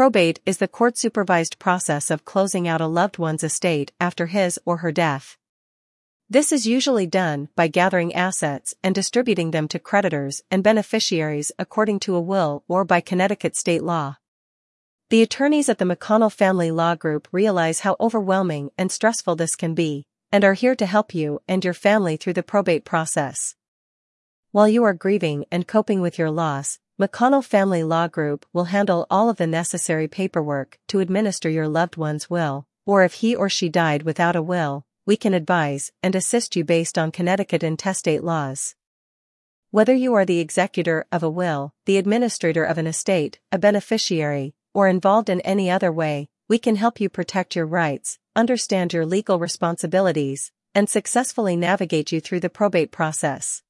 Probate is the court-supervised process of closing out a loved one's estate after his or her death. This is usually done by gathering assets and distributing them to creditors and beneficiaries according to a will or by Connecticut state law. The attorneys at the McConnell Family Law Group realize how overwhelming and stressful this can be, and are here to help you and your family through the probate process. While you are grieving and coping with your loss, McConnell Family Law Group will handle all of the necessary paperwork to administer your loved one's will, or if he or she died without a will, we can advise and assist you based on Connecticut intestate laws. Whether you are the executor of a will, the administrator of an estate, a beneficiary, or involved in any other way, we can help you protect your rights, understand your legal responsibilities, and successfully navigate you through the probate process.